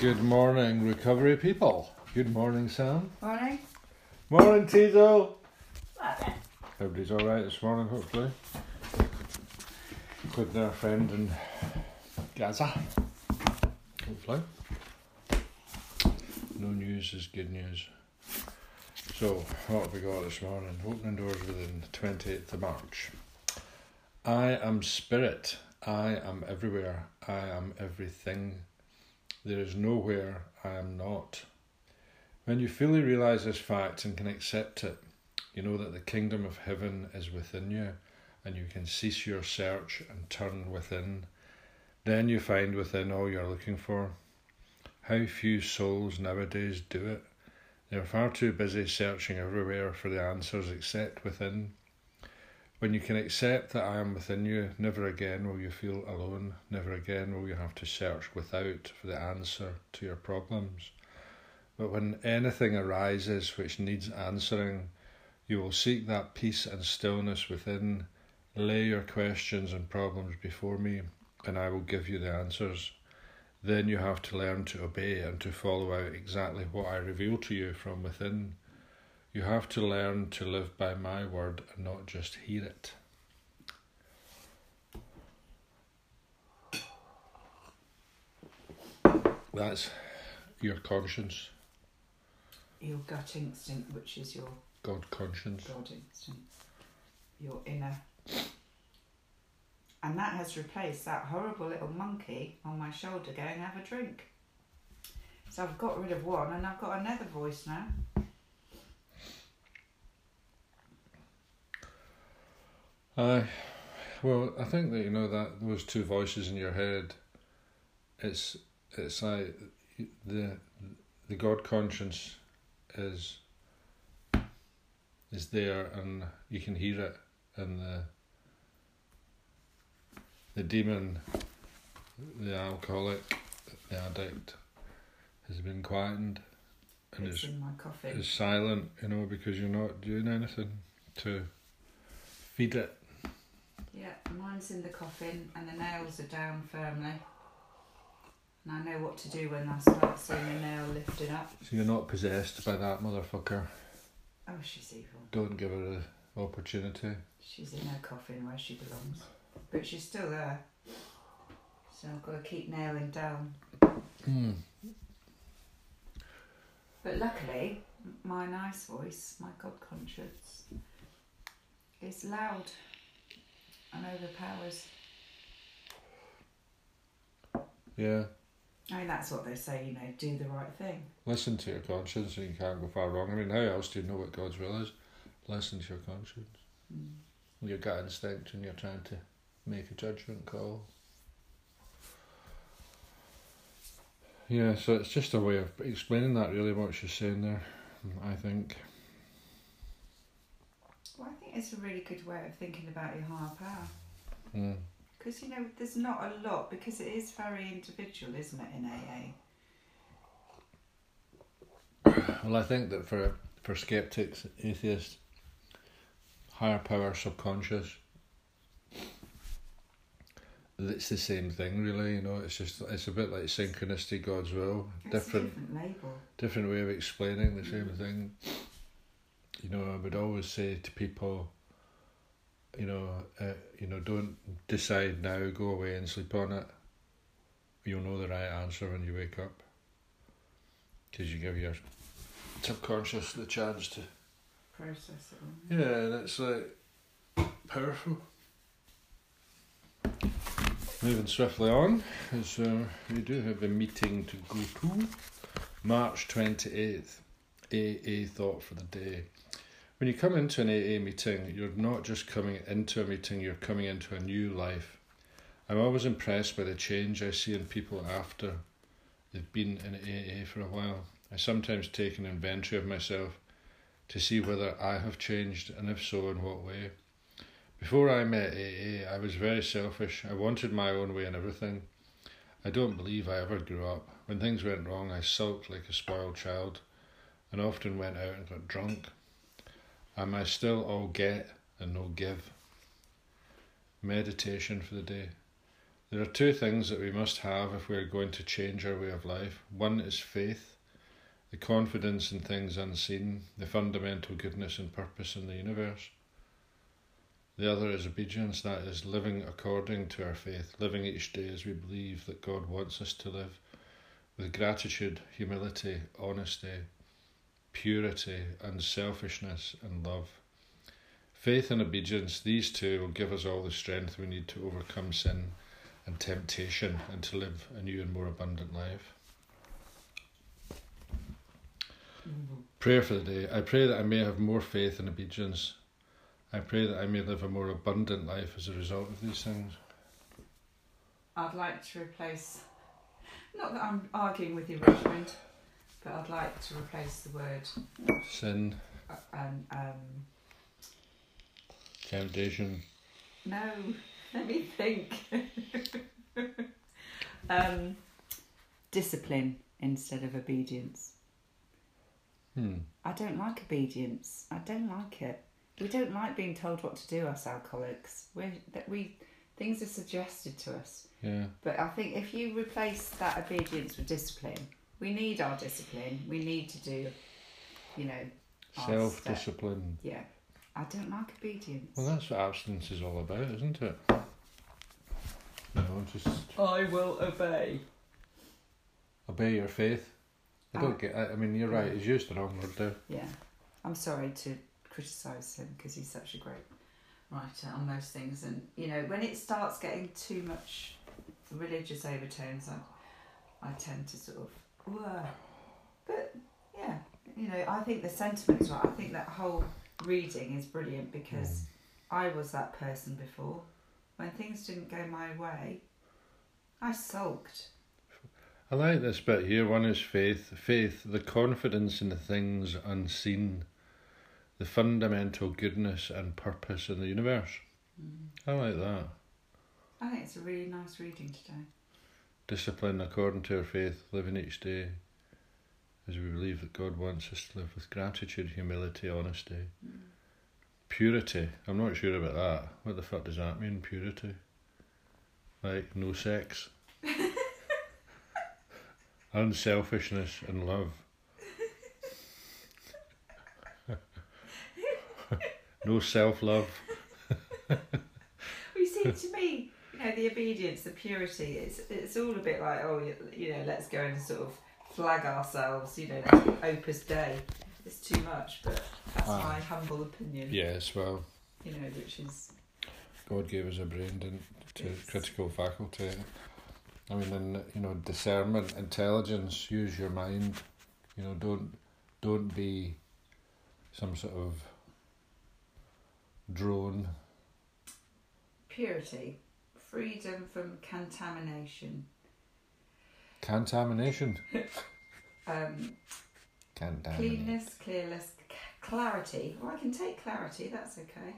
Good morning, recovery people. Good morning, Sam. Morning. Morning, Tito. Everybody's all right this morning, hopefully. Including our friend in Gaza. Hopefully. No news is good news. So, what have we got this morning? Opening doors within the 28th of March. I am spirit. I am everywhere. I am everything. There is nowhere I am not. When you fully realize this fact and can accept it, you know that the kingdom of heaven is within you and you can cease your search and turn within. Then you find within all you're looking for. How few souls nowadays do it. They're far too busy searching everywhere for the answers except within. When you can accept that I am within you, never again will you feel alone, never again will you have to search without for the answer to your problems. But when anything arises which needs answering, you will seek that peace and stillness within, lay your questions and problems before me, and I will give you the answers. Then you have to learn to obey and to follow out exactly what I reveal to you from within. You have to learn to live by my word and not just hear it. That's your conscience, Your gut instinct, which is your God conscience. God instinct, your inner. And that has replaced that horrible little monkey on my shoulder going, have a drink. So I've got rid of one and I've got another voice now. Aye, well, I think that you know that those two voices in your head, it's it's like the the God conscience is is there and you can hear it, and the the demon, the alcoholic, the addict, has been quietened and It's is in my coffin. is silent, you know, because you're not doing anything to feed it. Yeah, mine's in the coffin and the nails are down firmly. And I know what to do when I start seeing a nail lifting up. So you're not possessed by that motherfucker. Oh, she's evil. Don't give her the opportunity. She's in her coffin where she belongs. But she's still there. So I've got to keep nailing down. Hmm. But luckily, my nice voice, my God conscience, is loud and overpowers. Yeah. I mean, that's what they say, you know, do the right thing. Listen to your conscience and you can't go far wrong. I mean, how else do you know what God's will is? Listen to your conscience. Mm. Your gut instinct and you're trying to make a judgment call. Yeah, so it's just a way of explaining that really what she's saying there, I think. Well, I think it's a really good way of thinking about your higher power. Mm. Because, you know, there's not a lot, because it is very individual, isn't it, in AA? Well, I think that for for skeptics, atheists, higher power, subconscious, it's the same thing, really. You know, it's just it's a bit like synchronicity, God's will, different different label. different way of explaining the same thing. You know, I would always say to people, you know, uh, you know, don't decide now. Go away and sleep on it. You'll know the right answer when you wake up. Because you give your subconscious the chance to. Process it. Yeah, and it's like powerful. Moving swiftly on, as uh, we do have a meeting to go to. March 28th, AA thought for the day. When you come into an AA meeting, you're not just coming into a meeting, you're coming into a new life. I'm always impressed by the change I see in people after they've been in AA for a while. I sometimes take an inventory of myself to see whether I have changed and if so, in what way. Before I met AA, I was very selfish. I wanted my own way in everything. I don't believe I ever grew up. When things went wrong, I sulked like a spoiled child and often went out and got drunk. Am I still all get and no give? Meditation for the day. There are two things that we must have if we are going to change our way of life. One is faith, the confidence in things unseen, the fundamental goodness and purpose in the universe. The other is obedience, that is living according to our faith, living each day as we believe that God wants us to live, with gratitude, humility, honesty, purity, unselfishness, and love. Faith and obedience, these two will give us all the strength we need to overcome sin and temptation and to live a new and more abundant life. Prayer for the day. I pray that I may have more faith and obedience I pray that I may live a more abundant life as a result of these things. I'd like to replace, not that I'm arguing with you, Richmond, but I'd like to replace the word sin and um, temptation. No, let me think. um, discipline instead of obedience. Hmm. I don't like obedience. I don't like it. We don't like being told what to do. Us alcoholics, we that we things are suggested to us. Yeah. But I think if you replace that obedience with discipline, we need our discipline. We need to do, you know, self discipline. Yeah, I don't like obedience. Well, that's what abstinence is all about, isn't it? You know, just I will obey. obey your faith. I don't Oh. get. I I mean, you're right. He's used the wrong word there. Yeah, I'm sorry to criticise him because he's such a great writer on those things. And you know, when it starts getting too much religious overtones, I, I tend to sort of, But yeah, you know, I think the sentiment's right. I think that whole reading is brilliant because I was that person before. When things didn't go my way, I sulked. I like this bit here. One is faith. Faith, the confidence in the things unseen, the fundamental goodness and purpose in the universe. Mm. I like that. I think it's a really nice reading today. Discipline according to our faith, living each day as we believe that God wants us to live with gratitude, humility, honesty, purity. I'm not sure about that. What the fuck does that mean, purity? Like, no sex, unselfishness, and love. no self love. You see, to me, you know, the obedience, the purity, it's it's all a bit like, oh, you- you know, let's go and sort of flag ourselves, you know, Opus Dei. It's too much, but that's Ah. my humble opinion. Yes, well, You know, which is God gave us a brain didn't, to Yes. critical faculty. I mean, and you know, discernment, intelligence. Use your mind. You know, don't don't be some sort of drone. purity, freedom from contamination, Contamination. um, cleanness, clearness, c- clarity. Well, I can take clarity. That's okay.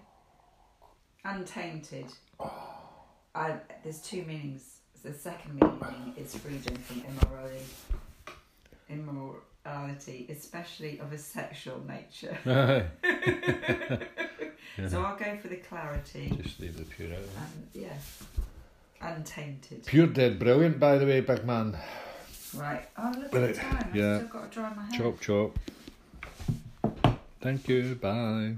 Untainted. I, there's two meanings. The second meaning is freedom from immorality, immorality, especially of a sexual nature. So I'll go for the clarity Just leave the pure out. and yeah, untainted. Pure dead, brilliant by the way, big man. Right. Oh, look Right, at the time. yeah. I've still got to dry my hair. Chop chop. Thank you. Bye.